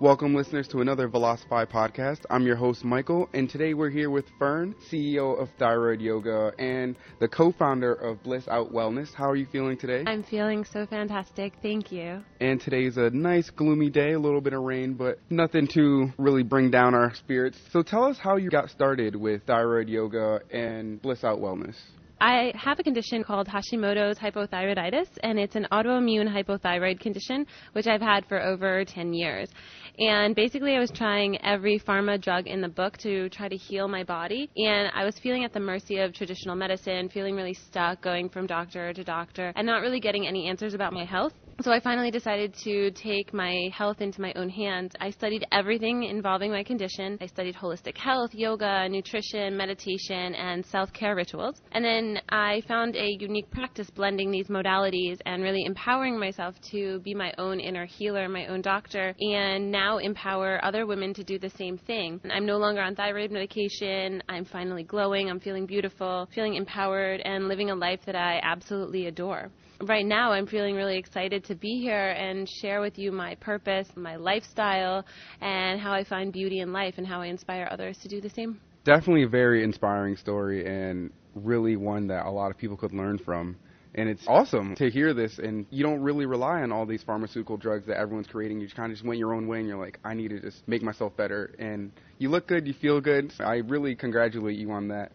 Welcome, listeners, to another Velocify podcast. I'm your host, Michael, and today we're here with Fern, CEO of Thyroid Yoga and the co founder of Bliss Out Wellness. How are you feeling today? I'm feeling so fantastic. Thank you. And today's a nice, gloomy day, a little bit of rain, but nothing to really bring down our spirits. So tell us how you got started with Thyroid Yoga and Bliss Out Wellness. I have a condition called Hashimoto's hypothyroiditis, and it's an autoimmune hypothyroid condition, which I've had for over 10 years. And basically, I was trying every pharma drug in the book to try to heal my body, and I was feeling at the mercy of traditional medicine, feeling really stuck, going from doctor to doctor, and not really getting any answers about my health. So I finally decided to take my health into my own hands. I studied everything involving my condition. I studied holistic health, yoga, nutrition, meditation, and self-care rituals. And then I found a unique practice blending these modalities and really empowering myself to be my own inner healer, my own doctor, and now empower other women to do the same thing. I'm no longer on thyroid medication. I'm finally glowing. I'm feeling beautiful, feeling empowered, and living a life that I absolutely adore right now I'm feeling really excited to be here and share with you my purpose, my lifestyle, and how I find beauty in life and how I inspire others to do the same. Definitely a very inspiring story and really one that a lot of people could learn from. And it's awesome to hear this, and you don't really rely on all these pharmaceutical drugs that everyone's creating. You kind of just went your own way, and you're like, I need to just make myself better. And you look good, you feel good. I really congratulate you on that.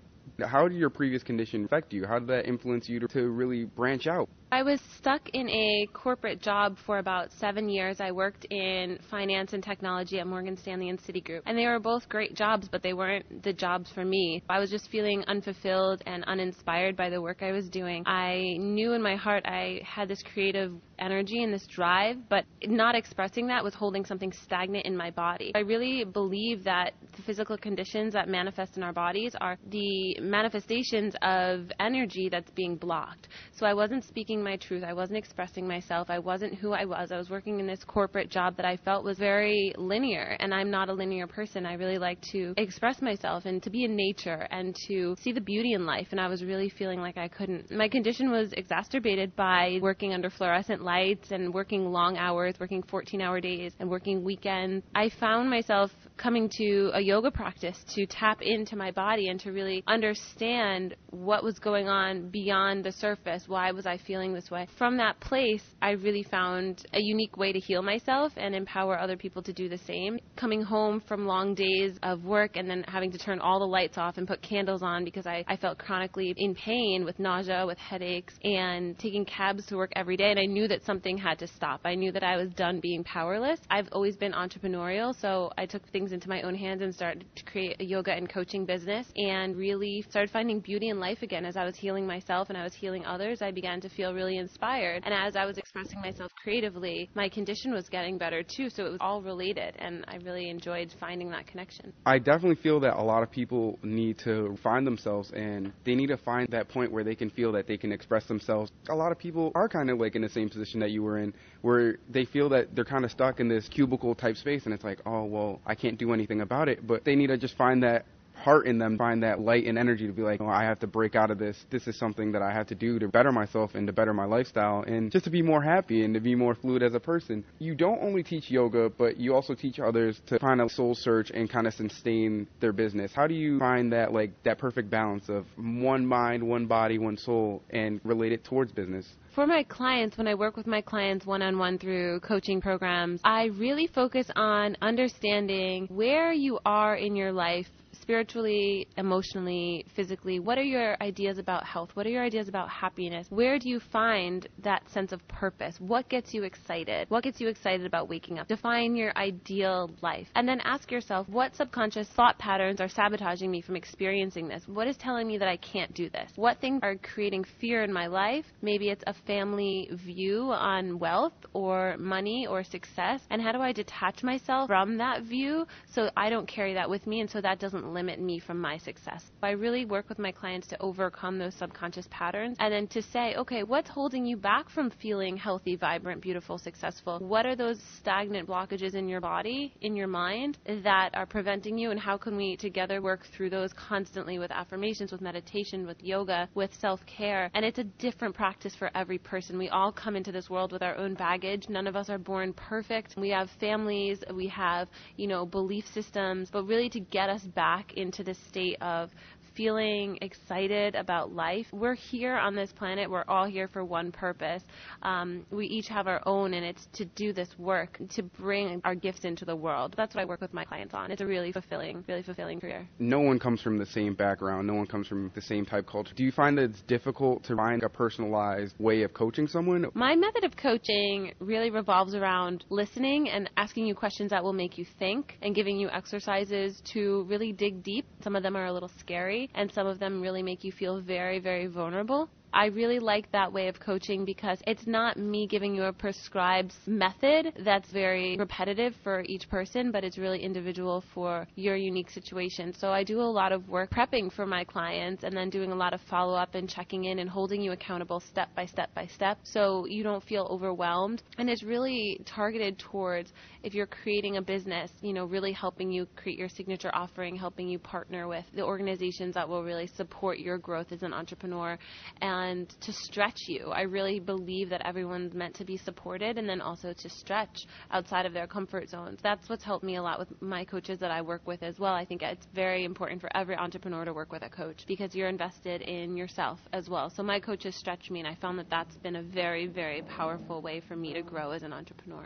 How did your previous condition affect you? How did that influence you to, to really branch out? I was stuck in a corporate job for about seven years. I worked in finance and technology at Morgan Stanley and Citigroup. And they were both great jobs, but they weren't the jobs for me. I was just feeling unfulfilled and uninspired by the work I was doing. I knew in my heart I had this creative energy and this drive, but not expressing that was holding something stagnant in my body. I really believe that the physical conditions that manifest in our bodies are the manifestations of energy that's being blocked. So I wasn't speaking speaking my truth. I wasn't expressing myself. I wasn't who I was. I was working in this corporate job that I felt was very linear, and I'm not a linear person. I really like to express myself and to be in nature and to see the beauty in life, and I was really feeling like I couldn't. My condition was exacerbated by working under fluorescent lights and working long hours, working 14 hour days, and working weekends. I found myself coming to a yoga practice to tap into my body and to really understand what was going on beyond the surface. Why was I feeling this way? From that place, I really found a unique way to heal myself and empower other people to do the same. Coming home from long days of work and then having to turn all the lights off and put candles on because I, I felt chronically in pain with nausea, with headaches, and taking cabs to work every day. And I knew that something had to stop. I knew that I was done being powerless. I've always been entrepreneurial, so I took things into my own hands and started to create a yoga and coaching business and really started finding beauty in life again. As I was healing myself and I was healing others, I began to feel really inspired. And as I was expressing myself creatively, my condition was getting better too. So it was all related, and I really enjoyed finding that connection. I definitely feel that a lot of people need to find themselves and they need to find that point where they can feel that they can express themselves. A lot of people are kind of like in the same position that you were in, where they feel that they're kind of stuck in this cubicle type space, and it's like, oh, well, I can't do anything about it. But they need to just find that heart in them, find that light and energy to be like, oh, I have to break out of this. This is something that I have to do to better myself and to better my lifestyle and just to be more happy and to be more fluid as a person. You don't only teach yoga, but you also teach others to find a soul search and kind of sustain their business. How do you find that like that perfect balance of one mind, one body, one soul and relate it towards business? For my clients, when I work with my clients one on one through coaching programs, I really focus on understanding where you are in your life spiritually, emotionally, physically? What are your ideas about health? What are your ideas about happiness? Where do you find that sense of purpose? What gets you excited? What gets you excited about waking up? Define your ideal life. And then ask yourself, what subconscious thought patterns are sabotaging me from experiencing this? What is telling me that I can't do this? What things are creating fear in my life? Maybe it's a family view on wealth or money or success. And how do I detach myself from that view so I don't carry that with me and so that doesn't limit me from my success. I really work with my clients to overcome those subconscious patterns and then to say, okay, what's holding you back from feeling healthy, vibrant, beautiful, successful? What are those stagnant blockages in your body, in your mind that are preventing you and how can we together work through those constantly with affirmations, with meditation, with yoga, with self-care? And it's a different practice for every person. We all come into this world with our own baggage. None of us are born perfect. We have families, we have, you know, belief systems, but really to get us back into the state of feeling excited about life. We're here on this planet. We're all here for one purpose. Um, we each have our own, and it's to do this work to bring our gifts into the world. That's what I work with my clients on. It's a really fulfilling, really fulfilling career. No one comes from the same background. No one comes from the same type culture. Do you find that it's difficult to find a personalized way of coaching someone? My method of coaching really revolves around listening and asking you questions that will make you think and giving you exercises to really dig deep. Some of them are a little scary and some of them really make you feel very, very vulnerable. I really like that way of coaching because it's not me giving you a prescribed method that's very repetitive for each person, but it's really individual for your unique situation. So I do a lot of work prepping for my clients and then doing a lot of follow up and checking in and holding you accountable step by step by step so you don't feel overwhelmed. And it's really targeted towards if you're creating a business, you know, really helping you create your signature offering, helping you partner with the organizations that will really support your growth as an entrepreneur. And and to stretch you. I really believe that everyone's meant to be supported and then also to stretch outside of their comfort zones. That's what's helped me a lot with my coaches that I work with as well. I think it's very important for every entrepreneur to work with a coach because you're invested in yourself as well. So my coaches stretch me and I found that that's been a very, very powerful way for me to grow as an entrepreneur.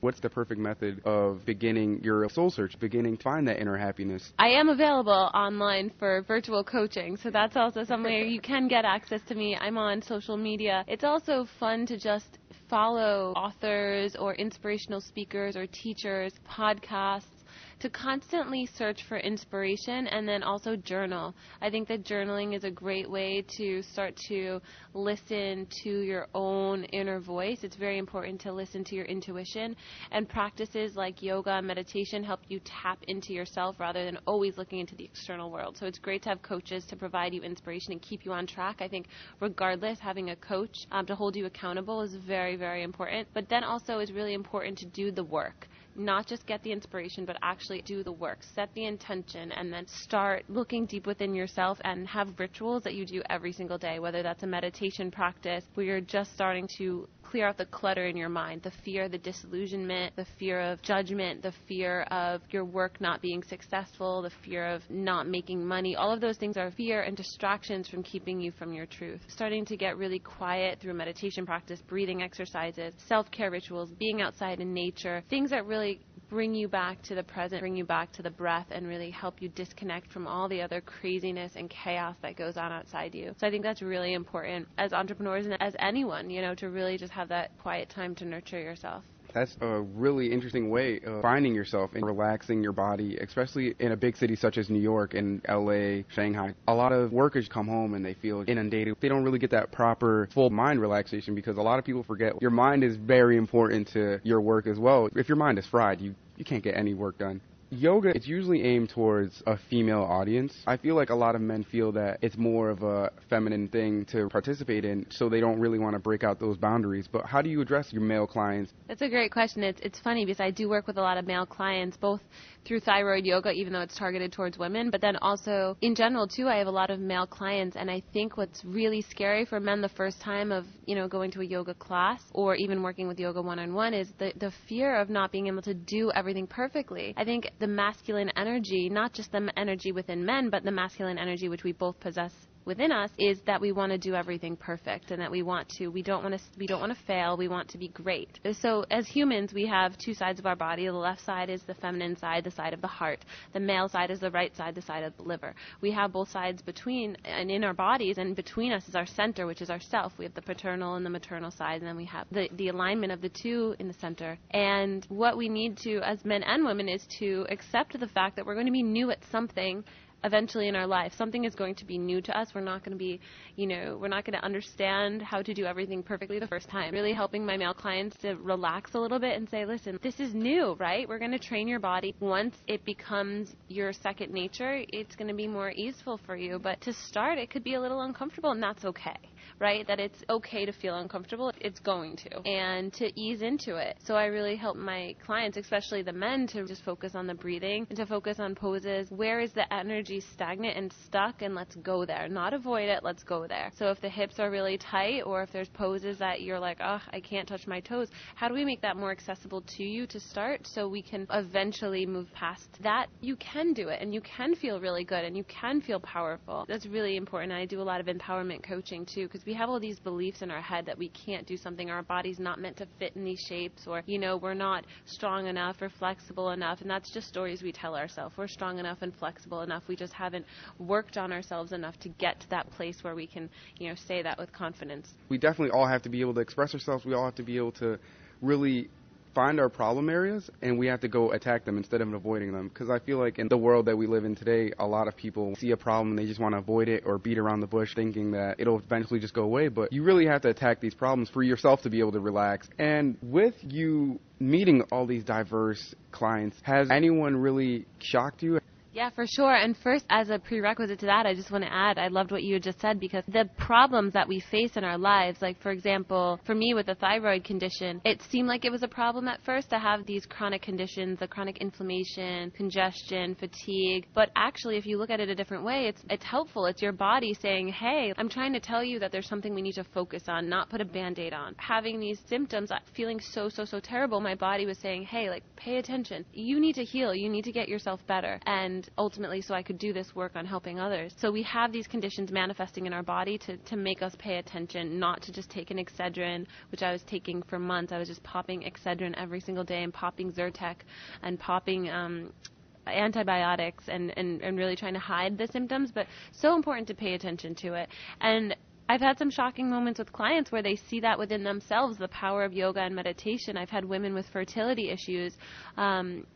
What's the perfect method of beginning your soul search, beginning to find that inner happiness? I am available online for virtual coaching, so that's also somewhere you can get access to me. I'm on social media. It's also fun to just follow authors or inspirational speakers or teachers, podcasts to constantly search for inspiration and then also journal. I think that journaling is a great way to start to listen to your own inner voice. It's very important to listen to your intuition and practices like yoga and meditation help you tap into yourself rather than always looking into the external world. So it's great to have coaches to provide you inspiration and keep you on track. I think regardless, having a coach um, to hold you accountable is very, very important. But then also it's really important to do the work not just get the inspiration, but actually do the work. Set the intention and then start looking deep within yourself and have rituals that you do every single day, whether that's a meditation practice where you're just starting to clear out the clutter in your mind the fear, the disillusionment, the fear of judgment, the fear of your work not being successful, the fear of not making money. All of those things are fear and distractions from keeping you from your truth. Starting to get really quiet through meditation practice, breathing exercises, self care rituals, being outside in nature, things that really bring you back to the present, bring you back to the breath, and really help you disconnect from all the other craziness and chaos that goes on outside you. So I think that's really important as entrepreneurs and as anyone, you know, to really just have that quiet time to nurture yourself. That's a really interesting way of finding yourself and relaxing your body, especially in a big city such as New York and LA, Shanghai. A lot of workers come home and they feel inundated. They don't really get that proper full mind relaxation because a lot of people forget your mind is very important to your work as well. If your mind is fried, you, you can't get any work done yoga it's usually aimed towards a female audience. I feel like a lot of men feel that it's more of a feminine thing to participate in, so they don't really want to break out those boundaries. But how do you address your male clients? That's a great question. It's it's funny because I do work with a lot of male clients, both through thyroid yoga, even though it's targeted towards women, but then also in general too. I have a lot of male clients, and I think what's really scary for men the first time of you know going to a yoga class or even working with yoga one on one is the the fear of not being able to do everything perfectly. I think the masculine energy, not just the energy within men, but the masculine energy which we both possess within us is that we want to do everything perfect and that we want to we don't want to we don't want to fail. We want to be great. So as humans we have two sides of our body. The left side is the feminine side the side of the heart. The male side is the right side the side of the liver. We have both sides between and in our bodies and between us is our center which is our self we have the paternal and the maternal side and then we have the the alignment of the two in the center. And what we need to as men and women is to accept the fact that we're going to be new at something eventually in our life. Something is going to be new to us. We're not going to be you know we're not going to understand how to do everything perfectly the first time. Really helping my male clients to relax a little bit and say listen this is new right? We're going to train your body. Once it becomes your second nature it's going to be more easeful for you. But to start it could be a little uncomfortable and that's okay right? That it's okay to feel uncomfortable. It's going to. And to ease into it. So I really help my clients, especially the men, to just focus on the breathing and to focus on poses. Where is the energy stagnant and stuck? And let's go there. Not avoid it, let's go there. So if the hips are really tight or if there's poses that you're like, oh, I can't touch my toes, how do we make that more accessible to you to start so we can eventually move past that? You can do it and you can feel really good and you can feel powerful. That's really important. I do a lot of empowerment coaching too because we have all these beliefs in our head that we can't do something, our body's not meant to fit in these shapes, or, you know, we're not strong enough or flexible enough. And that's just stories we tell ourselves. We're strong enough and flexible enough. We just haven't worked on ourselves enough to get to that place where we can, you know, say that with confidence. We definitely all have to be able to express ourselves. We all have to be able to really find our problem areas and we have to go attack them instead of avoiding them. Because I feel like in the world that we live in today, a lot of people see a problem and they just want to avoid it or beat around the bush thinking that it'll eventually just go away. But you really have to attack these problems for yourself to be able to relax. And with you meeting all these diverse clients, has anyone really shocked you? Yeah, for sure. And first, as a prerequisite to that, I just want to add, I loved what you just said because the problems that we face in our lives, like for example, for me with the thyroid condition, it seemed like it was a problem at first to have these chronic conditions, the chronic inflammation, congestion, fatigue. But actually, if you look at it a different way, it's it's helpful. It's your body saying, "Hey, I'm trying to tell you that there's something we need to focus on, not put a band-aid on." Having these symptoms, uh, feeling so so so terrible, my body was saying, "Hey, like pay attention. You need to heal. You need to get yourself better." And ultimately so I could do this work on helping others. So we have these conditions manifesting in our body to, to make us pay attention, not to just take an Excedrin, which I was taking for months. I was just popping Excedrin every single day and popping Zyrtec and popping um, antibiotics and, and, and really trying to hide the symptoms, but so important to pay attention to it. And I've had some shocking moments with clients where they see that within themselves, the power of yoga and meditation. I've had women with fertility issues um,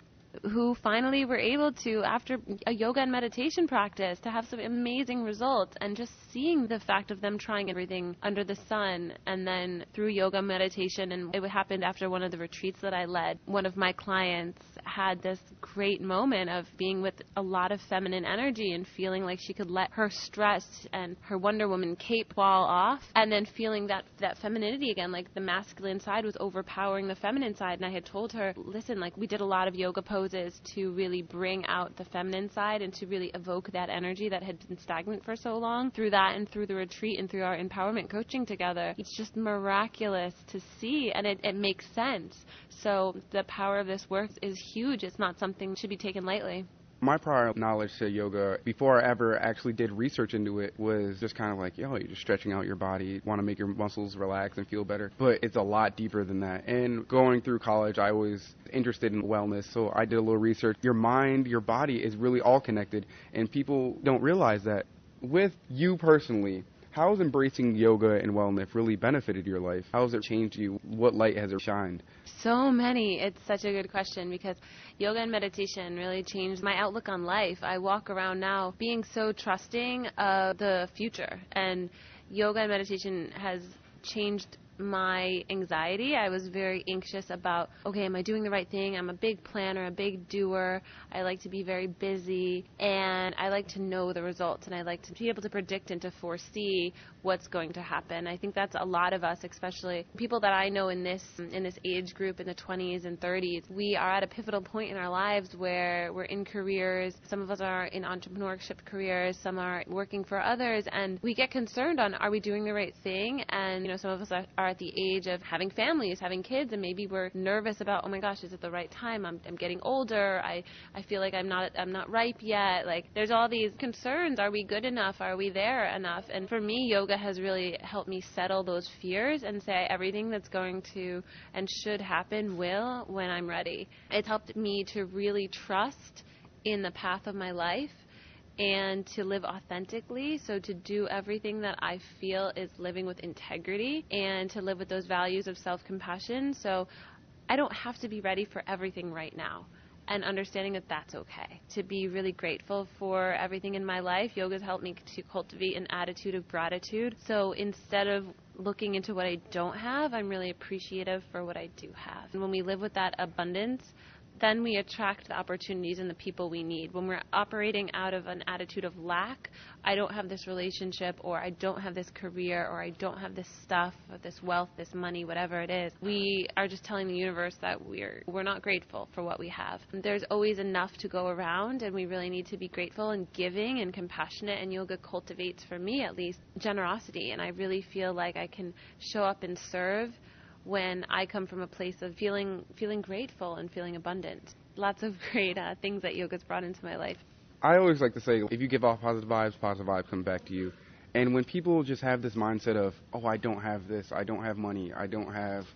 who finally were able to, after a yoga and meditation practice, to have some amazing results. And just seeing the fact of them trying everything under the sun, and then through yoga meditation, and it happened after one of the retreats that I led. One of my clients had this great moment of being with a lot of feminine energy and feeling like she could let her stress and her Wonder Woman cape fall off, and then feeling that that femininity again, like the masculine side was overpowering the feminine side. And I had told her, listen, like we did a lot of yoga poses poses to really bring out the feminine side and to really evoke that energy that had been stagnant for so long. Through that and through the retreat and through our empowerment coaching together, it's just miraculous to see and it, it makes sense. So the power of this work is huge. It's not something that should be taken lightly my prior knowledge to yoga before I ever actually did research into it was just kind of like, yo, you're just stretching out your body, want to make your muscles relax and feel better. But it's a lot deeper than that. And going through college, I was interested in wellness, so I did a little research. Your mind, your body is really all connected, and people don't realize that. With you personally, how has embracing yoga and wellness really benefited your life? How has it changed you? What light has it shined? So many. It's such a good question because yoga and meditation really changed my outlook on life. I walk around now being so trusting of the future, and yoga and meditation has changed my anxiety. I was very anxious about, okay, am I doing the right thing? I'm a big planner, a big doer. I like to be very busy and I like to know the results and I like to be able to predict and to foresee what's going to happen. I think that's a lot of us, especially people that I know in this in this age group in the 20s and 30s. We are at a pivotal point in our lives where we're in careers. Some of us are in entrepreneurship careers, some are working for others and we get concerned on are we doing the right thing? And you know, some of us are, are at the age of having families, having kids, and maybe we're nervous about, oh my gosh, is it the right time? I'm, I'm getting older. I, I feel like I'm not, I'm not ripe yet. Like there's all these concerns. Are we good enough? Are we there enough? And for me, yoga has really helped me settle those fears and say everything that's going to and should happen will when I'm ready. It's helped me to really trust in the path of my life and to live authentically. So, to do everything that I feel is living with integrity and to live with those values of self compassion. So, I don't have to be ready for everything right now. and understanding that that's okay. To be really grateful for everything in my life. Yoga's helped me to cultivate an attitude of gratitude. So instead of looking into what I don't have, I'm really appreciative for what I do have. And when we live with that abundance, then we attract the opportunities and the people we need. When we're operating out of an attitude of lack, I don't have this relationship, or I don't have this career, or I don't have this stuff, or this wealth, this money, whatever it is, we are just telling the universe that we're we're not grateful for what we have. There's always enough to go around, and we really need to be grateful and giving and compassionate. And yoga cultivates, for me at least, generosity, and I really feel like I can show up and serve when I come from a place of feeling feeling grateful and feeling abundant. Lots of great uh, things that yoga's brought into my life. I always like to say, if you give off positive vibes, positive vibes come back to you. And when people just have this mindset of, oh, I don't have this, I don't have money, I don't have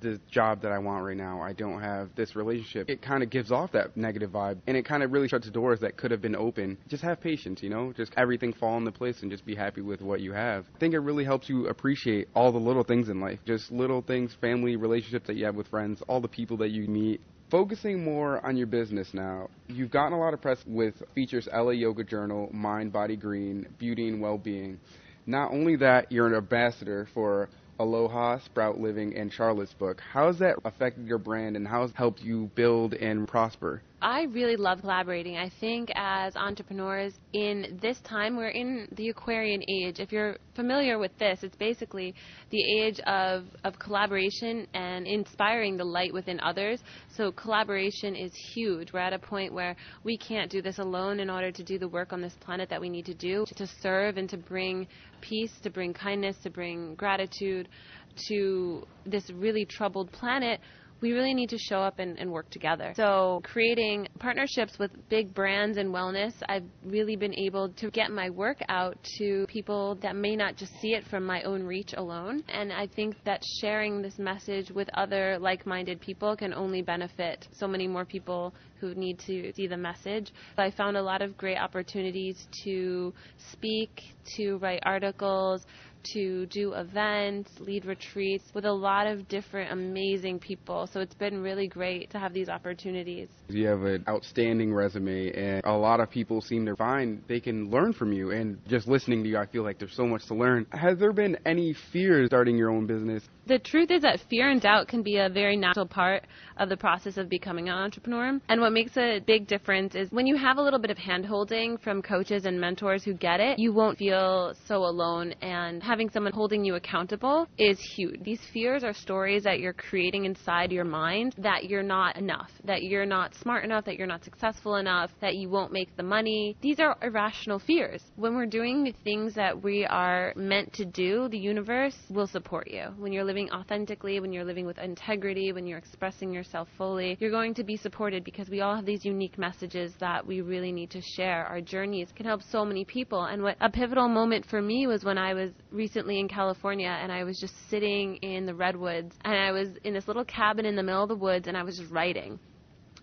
the job that I want right now. I don't have this relationship. It kind of gives off that negative vibe and it kind of really shuts doors that could have been open. Just have patience, you know, just everything fall into place and just be happy with what you have. I think it really helps you appreciate all the little things in life. Just little things, family, relationships that you have with friends, all the people that you meet. Focusing more on your business now, you've gotten a lot of press with features LA Yoga Journal, Mind, Body, Green, Beauty and Well-Being. Not only that, you're an ambassador for Aloha, Sprout Living, and Charlotte's book. How has that affected your brand and how has it helped you build and prosper? I really love collaborating. I think as entrepreneurs in this time, we're in the Aquarian age. If you're familiar with this, it's basically the age of, of collaboration and inspiring the light within others. So collaboration is huge. We're at a point where we can't do this alone in order to do the work on this planet that we need to do to serve and to bring peace, to bring kindness, to bring gratitude to this really troubled planet we really need to show up and, and, work together. So, creating partnerships with big brands in wellness, I've really been able to get my work out to people that may not just see it from my own reach alone. And I think that sharing this message with other like minded people can only benefit so many more people who need to see the message. I found a lot of great opportunities to speak, to write articles to do events, lead retreats with a lot of different amazing people. So it's been really great to have these opportunities. You have an outstanding resume, and a lot of people seem to find they can learn from you. And just listening to you, I feel like there's so much to learn. Has there been any fears starting your own business? The truth is that fear and doubt can be a very natural part of the process of becoming an entrepreneur. And what makes a big difference is when you have a little bit of handholding from coaches and mentors who get it, you won't feel so alone and having someone holding you accountable is huge. These fears are stories that you're creating inside your mind that you're not enough, that you're not smart enough, that you're not successful enough, that you won't make the money. These are irrational fears. When we're doing the things that we are meant to do, the universe will support you. When you're living authentically, when you're living with integrity, when you're expressing yourself fully, you're going to be supported because we all have these unique messages that we really need to share. Our journeys can help so many people. And what a pivotal moment for me was when I was recently in California and I was just sitting in the redwoods and I was in this little cabin in the middle of the woods and I was just writing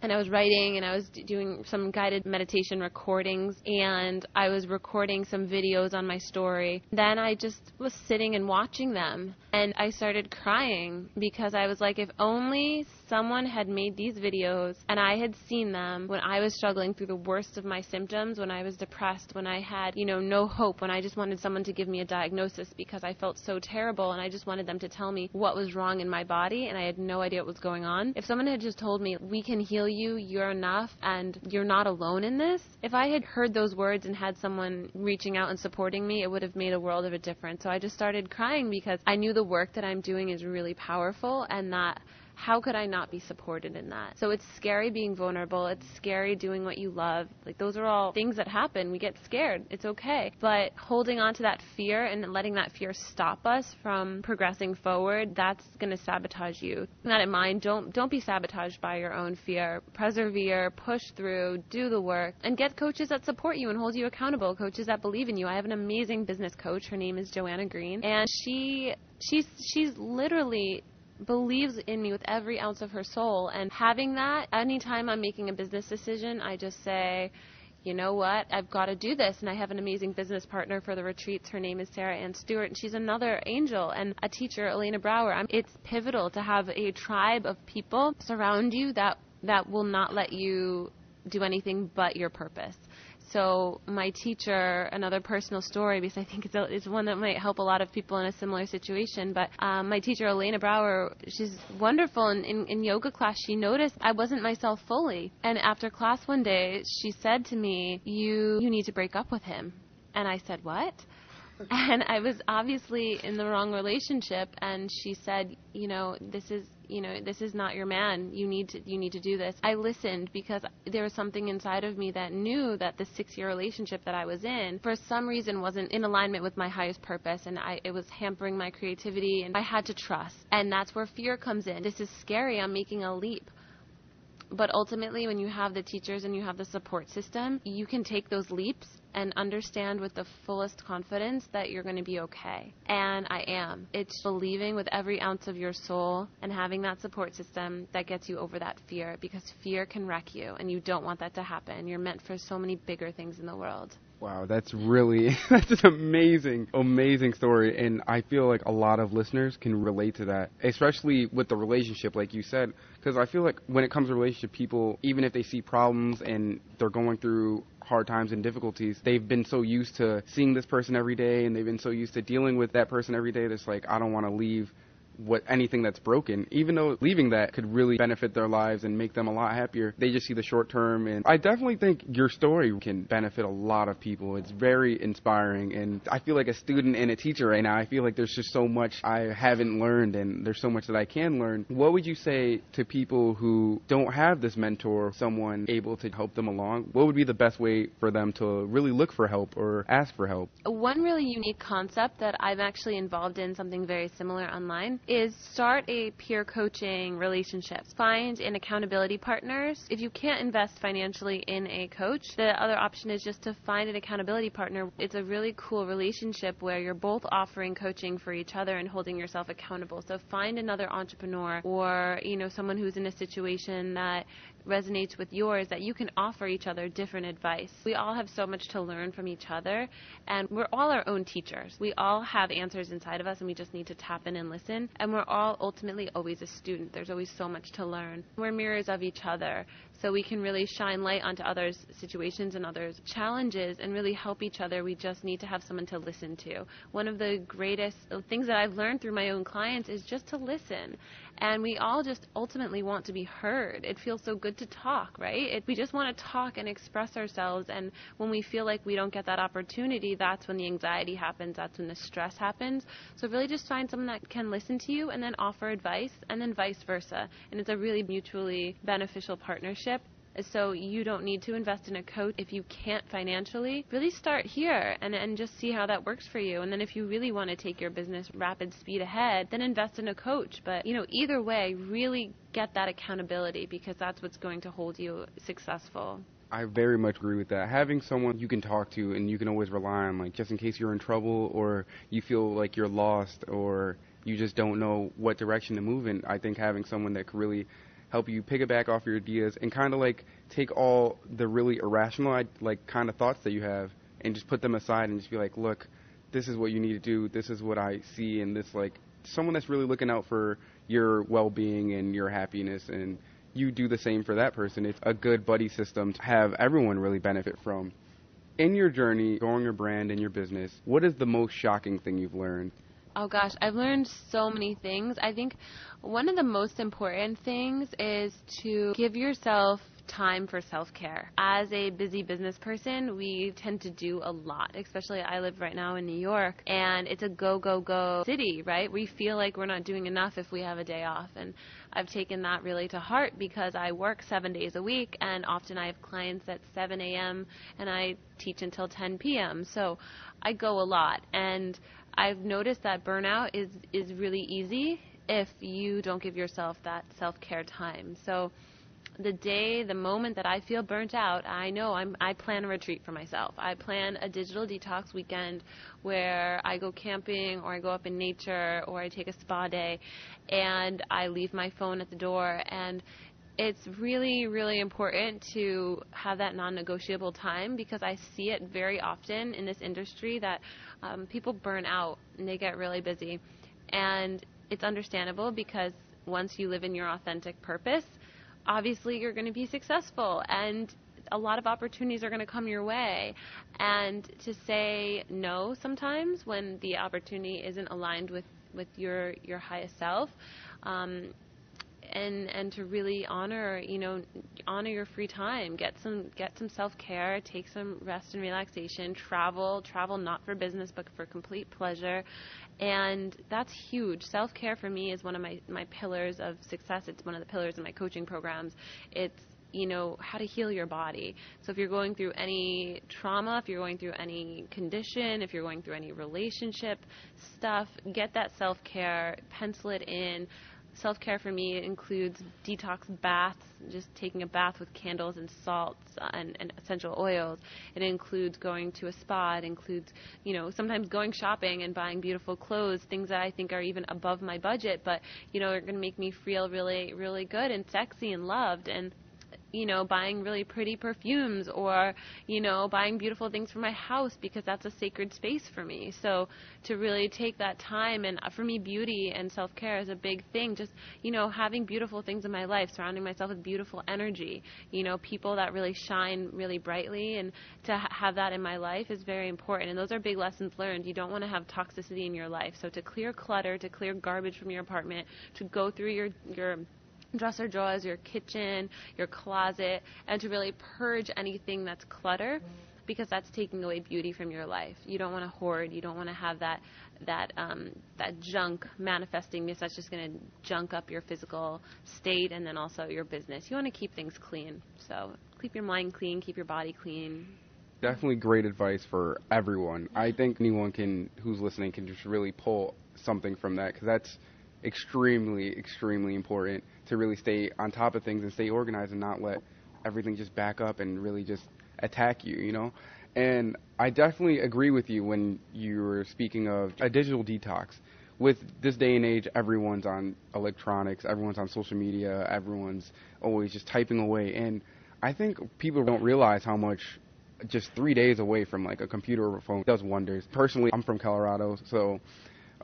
and I was writing and I was doing some guided meditation recordings and I was recording some videos on my story. Then I just was sitting and watching them and I started crying because I was like, if only someone had made these videos and I had seen them when I was struggling through the worst of my symptoms, when I was depressed, when I had, you know, no hope, when I just wanted someone to give me a diagnosis because I felt so terrible and I just wanted them to tell me what was wrong in my body and I had no idea what was going on. If someone had just told me, we can heal you, you're enough, and you're not alone in this, if I had heard those words and had someone reaching out and supporting me, it would have made a world of a difference. So I just started crying because I knew the work that I'm doing is really powerful and that how could I not be supported in that? So it's scary being vulnerable. It's scary doing what you love. Like those are all things that happen. We get scared. It's okay. But holding on to that fear and letting that fear stop us from progressing forward, that's going to sabotage you. Keep that in mind. Don't don't be sabotaged by your own fear. Persevere, push through, do the work, and get coaches that support you and hold you accountable. Coaches that believe in you. I have an amazing business coach. Her name is Joanna Green, and she she's she's literally believes in me with every ounce of her soul. And having that, anytime I'm making a business decision, I just say, you know what, I've got to do this. And I have an amazing business partner for the retreats. Her name is Sarah Ann Stewart, and she's another angel and a teacher, Elena Brower. It's pivotal to have a tribe of people surround you that that will not let you do anything but your purpose. So my teacher, another personal story because I think it's, a, it's one that might help a lot of people in a similar situation. But um, my teacher, Elena Brower, she's wonderful. And in, in yoga class, she noticed I wasn't myself fully. And after class one day, she said to me, "You you need to break up with him." And I said, "What?" and I was obviously in the wrong relationship and she said, you know, this is you know, this is not your man. You need to you need to do this. I listened because there was something inside of me that knew that the 6-year relationship that I was in for some reason wasn't in alignment with my highest purpose and I it was hampering my creativity and I had to trust. And that's where fear comes in. This is scary. I'm making a leap but ultimately when you have the teachers and you have the support system you can take those leaps and understand with the fullest confidence that you're going to be okay. And I am. It's believing with every ounce of your soul and having that support system that gets you over that fear because fear can wreck you and you don't want that to happen. You're meant for so many bigger things in the world. Wow, that's really that's an amazing, amazing story, and I feel like a lot of listeners can relate to that, especially with the relationship, like you said, because I feel like when it comes to relationship, people, even if they see problems and they're going through hard times and difficulties, they've been so used to seeing this person every day and they've been so used to dealing with that person every day that's like, I don't want to leave what anything that's broken, even though leaving that could really benefit their lives and make them a lot happier. They just see the short term, and I definitely think your story can benefit a lot of people. It's very inspiring, and I feel like a student and a teacher right now. I feel like there's just so much I haven't learned, and there's so much that I can learn. What would you say to people who don't have this mentor, someone able to help them along? What would be the best way for them to really look for help or ask for help? One really unique concept that I'm actually involved in something very similar online is start a peer coaching relationship. Find an accountability partners. If you can't invest financially in a coach, the other option is just to find an accountability partner. It's a really cool relationship where you're both offering coaching for each other and holding yourself accountable. So find another entrepreneur or, you know, someone who's in a situation that resonates with yours that you can offer each other different advice. We all have so much to learn from each other, and we're all our own teachers. We all have answers inside of us, and we just need to tap in and listen. And we're all ultimately always a student. There's always so much to learn. We're mirrors of each other so we can really shine light onto others' situations and others' challenges and really help each other. We just need to have someone to listen to. One of the greatest things that I've learned through my own clients is just to listen. And we all just ultimately want to be heard. It feels so good to talk, right? It, we just want to talk and express ourselves. And when we feel like we don't get that opportunity, that's when the anxiety happens. That's when the stress happens. So really just find someone that can listen to you and then offer advice and then vice versa. And it's a really mutually beneficial partnership so you don't need to invest in a coach if you can't financially. Really start here and, and just see how that works for you. And then if you really want to take your business rapid speed ahead, then invest in a coach. But, you know, either way, really get that accountability because that's what's going to hold you successful. I very much agree with that. Having someone you can talk to and you can always rely on, like just in case you're in trouble or you feel like you're lost or you just don't know what direction to move in, I think having someone that can really help you pick it back off your ideas and kind of like take all the really irrational like kind of thoughts that you have and just put them aside and just be like, look, this is what you need to do. This is what I see, and this like someone that's really looking out for your well-being and your happiness and you do the same for that person. It's a good buddy system to have everyone really benefit from. In your journey, growing your brand and your business, what is the most shocking thing you've learned? Oh gosh, I've learned so many things. I think one of the most important things is to give yourself time for self care. As a busy business person, we tend to do a lot, especially I live right now in New York, and it's a go, go, go city, right? We feel like we're not doing enough if we have a day off. And I've taken that really to heart because I work seven days a week, and often I have clients at 7 a.m. and I teach until 10 p.m. So I go a lot. And I've noticed that burnout is is really easy if you don't give yourself that self-care time. So the day, the moment that I feel burnt out, I know I'm, I plan a retreat for myself. I plan a digital detox weekend where I go camping or I go up in nature or I take a spa day and I leave my phone at the door and it's really, really important to have that non negotiable time because I see it very often in this industry that um, people burn out and they get really busy. And it's understandable because once you live in your authentic purpose, obviously you're going to be successful and a lot of opportunities are going to come your way and to say no sometimes when the opportunity isn't aligned with with your your highest self um, and and to really honor you know honor your free time. Get some get some self-care take some rest and relaxation travel travel not for business but for complete pleasure. And that's huge. Self-care for me is one of my my pillars of success. It's one of the pillars in my coaching programs. It's you know how to heal your body. So if you're going through any trauma if you're going through any condition if you're going through any relationship stuff get that self-care pencil it in Self care for me includes detox baths, just taking a bath with candles and salts and, and, essential oils. It includes going to a spa. It includes, you know, sometimes going shopping and buying beautiful clothes, things that I think are even above my budget, but, you know, are going to make me feel really, really good and sexy and loved. And you know, buying really pretty perfumes or, you know, buying beautiful things for my house because that's a sacred space for me. So to really take that time and uh, for me beauty and self-care is a big thing. Just, you know, having beautiful things in my life, surrounding myself with beautiful energy, you know, people that really shine really brightly and to ha- have that in my life is very important. And those are big lessons learned. You don't want to have toxicity in your life. So to clear clutter, to clear garbage from your apartment, to go through your your dresser drawers, your kitchen, your closet, and to really purge anything that's clutter because that's taking away beauty from your life. You don't want to hoard. You don't want to have that that um, that junk manifesting because that's just going to junk up your physical state and then also your business. You want to keep things clean. So keep your mind clean, keep your body clean. Definitely great advice for everyone. I think anyone can who's listening can just really pull something from that because that's extremely, extremely important to really stay on top of things and stay organized and not let everything just back up and really just attack you, you know? And I definitely agree with you when you were speaking of a digital detox. With this day and age, everyone's on electronics, everyone's on social media, everyone's always just typing away. And I think people don't realize how much just three days away from like a computer or a phone does wonders. Personally, I'm from Colorado, so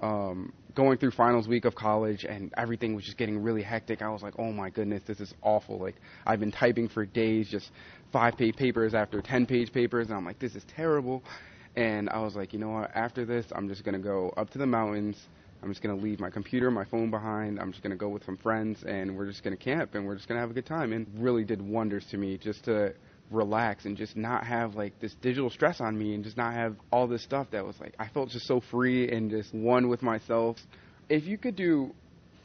um, going through finals week of college and everything was just getting really hectic. I was like, oh my goodness, this is awful. Like I've been typing for days, just five page papers after ten page papers, and I'm like, this is terrible. And I was like, you know what? After this, I'm just gonna go up to the mountains. I'm just gonna leave my computer, my phone behind. I'm just gonna go with some friends, and we're just gonna camp, and we're just gonna have a good time. And really did wonders to me just to relax and just not have like this digital stress on me and just not have all this stuff that was like I felt just so free and just one with myself. If you could do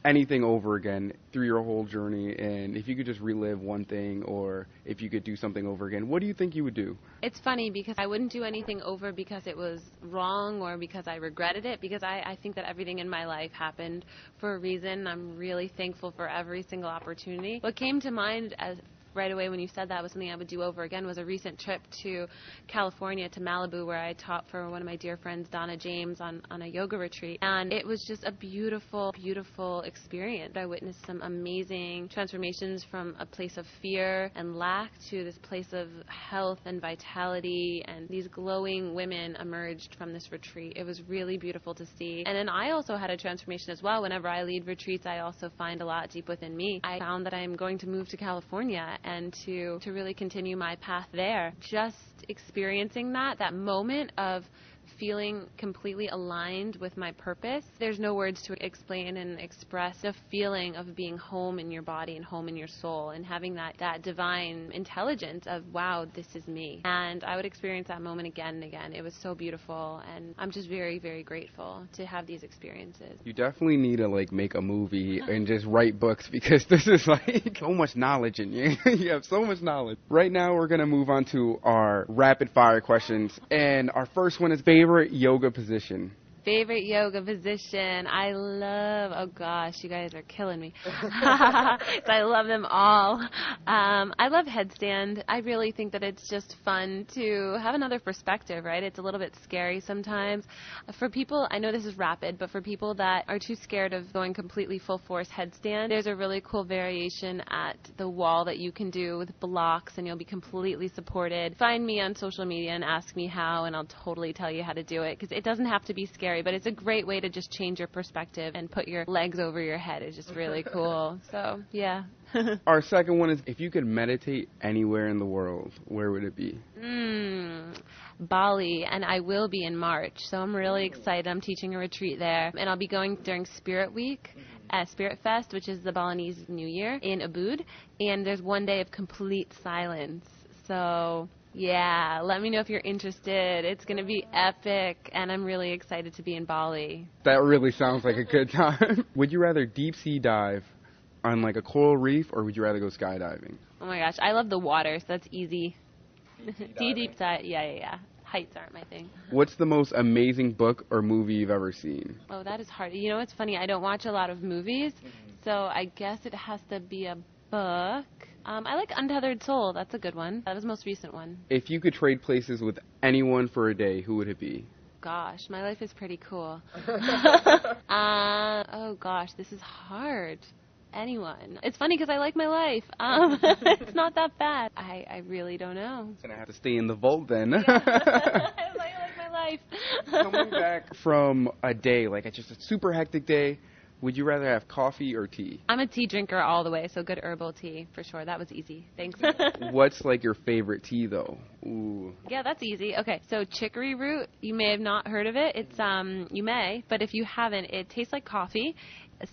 anything over again through your whole journey and if you could just relive one thing or if you could do something over again what do you think you would do? It's funny because i wouldn't do anything over because it was wrong or because i regretted it because I, I think that everything in my life happened for a reason. I'm really thankful for every single opportunity. What came to mind as right away when you said that was something I would do over again was a recent trip to California to Malibu where I taught for one of my dear friends Donna James on on a yoga retreat and it was just a beautiful beautiful experience. I witnessed some amazing transformations from a place of fear and lack to this place of health and vitality and these glowing women emerged from this retreat. It was really beautiful to see. And then I also had a transformation as well. Whenever I lead retreats, I also find a lot deep within me. I found that I'm going to move to California and to to really continue my path there. Just experiencing that that moment of feeling completely aligned with my purpose. There's no words to explain and express the feeling of being home in your body and home in your soul and having that, that divine intelligence of, wow, this is me. And I would experience that moment again and again. It was so beautiful and I'm just very, very grateful to have these experiences. You definitely need to like make a movie and just write books because this is like so much knowledge in you. you have so much knowledge. Right now we're going to move on to our rapid fire questions and our first one is favorite yoga position? Favorite yoga position? I love. Oh gosh, you guys are killing me. I love them all. Um, I love headstand. I really think that it's just fun to have another perspective. Right? It's a little bit scary sometimes. For people, I know this is rapid, but for people that are too scared of going completely full force headstand, there's a really cool variation at the wall that you can do with blocks, and you'll be completely supported. Find me on social media and ask me how, and I'll totally tell you how to do it because it doesn't have to be scary story, but it's a great way to just change your perspective and put your legs over your head. It's just really cool. So, yeah. Our second one is if you could meditate anywhere in the world, where would it be? Mm, Bali, and I will be in March, so I'm really excited. I'm teaching a retreat there, and I'll be going during Spirit Week at Spirit Fest, which is the Balinese New Year in Ubud, and there's one day of complete silence. So yeah, let me know if you're interested. It's going to be epic, and I'm really excited to be in Bali. That really sounds like a good time. would you rather deep sea dive on like a coral reef, or would you rather go skydiving? Oh my gosh, I love the water, so that's easy. Deep, deep dive, yeah, yeah, yeah. Heights aren't my thing. What's the most amazing book or movie you've ever seen? Oh, that is hard. You know, it's funny. I don't watch a lot of movies, mm-hmm. so I guess it has to be a book. Um, I like Untethered Soul. That's a good one. That was the most recent one. If you could trade places with anyone for a day, who would it be? Gosh, my life is pretty cool. uh, oh gosh, this is hard. Anyone. It's funny because I like my life. Um, it's not that bad. I, I really don't know. Gonna have to stay in the vault then. I like my life. Coming back from a day, like a, just a super hectic day, would you rather have coffee or tea? I'm a tea drinker all the way, so good herbal tea for sure. That was easy. Thanks. What's like your favorite tea though? Ooh. Yeah, that's easy. Okay, so chicory root, you may have not heard of it. It's um you may, but if you haven't, it tastes like coffee.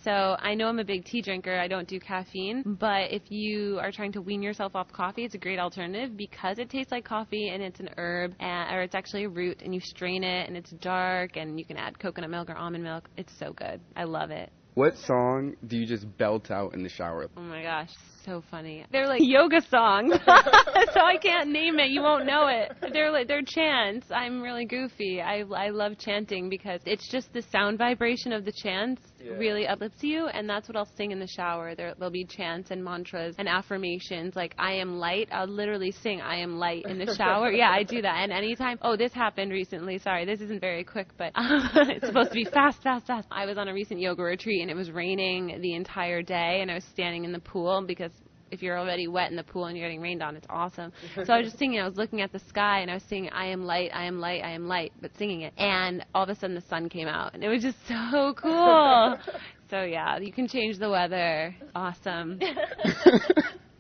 So I know I'm a big tea drinker. I don't do caffeine, but if you are trying to wean yourself off coffee, it's a great alternative because it tastes like coffee and it's an herb, and, or it's actually a root, and you strain it and it's dark, and you can add coconut milk or almond milk. It's so good. I love it. What song do you just belt out in the shower? Oh my gosh, so funny. They're like yoga songs, so I can't name it. You won't know it. They're like they're chants. I'm really goofy. I I love chanting because it's just the sound vibration of the chants yeah. really uplifts you, and that's what I'll sing in the shower. There there'll be chants and mantras and affirmations like I am light. I'll literally sing I am light in the shower. yeah, I do that. And anytime, oh, this happened recently. Sorry, this isn't very quick, but um, it's supposed to be fast, fast, fast. I was on a recent yoga retreat and it was raining the entire day, and I was standing in the pool because if you're already wet in the pool and you're getting rained on, it's awesome. So I was just singing. I was looking at the sky and I was singing, "I am light, I am light, I am light," but singing it. And all of a sudden, the sun came out, and it was just so cool. so yeah, you can change the weather. Awesome.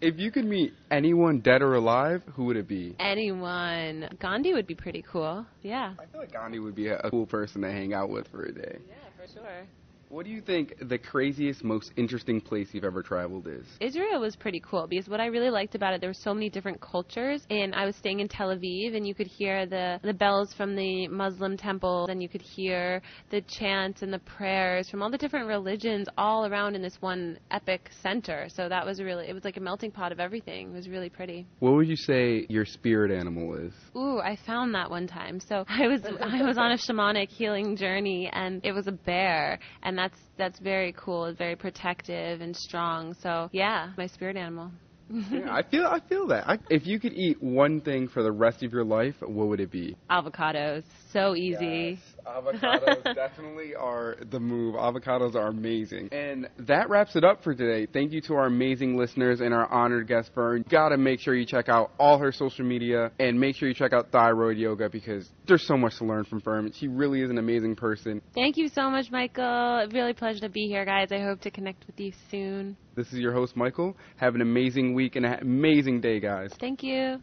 if you could meet anyone dead or alive, who would it be? Anyone. Gandhi would be pretty cool. Yeah. I feel like Gandhi would be a, a cool person to hang out with for a day. Yeah, for sure. What do you think the craziest, most interesting place you've ever traveled is? Israel was pretty cool because what I really liked about it, there were so many different cultures. And I was staying in Tel Aviv, and you could hear the, the bells from the Muslim temple, and you could hear the chants and the prayers from all the different religions all around in this one epic center. So that was really, it was like a melting pot of everything. It was really pretty. What would you say your spirit animal is? Ooh, I found that one time. So I was I was on a shamanic healing journey, and it was a bear, and that's that's very cool. It's very protective and strong. So yeah, my spirit animal. yeah, I feel I feel that. I, if you could eat one thing for the rest of your life, what would it be? Avocados. So easy. Yes. Avocados definitely are the move. Avocados are amazing. And that wraps it up for today. Thank you to our amazing listeners and our honored guest, Fern. Gotta make sure you check out all her social media and make sure you check out Thyroid Yoga because there's so much to learn from Fern. She really is an amazing person. Thank you so much, Michael. Really a pleasure to be here, guys. I hope to connect with you soon. This is your host, Michael. Have an amazing week and an amazing day, guys. Thank you.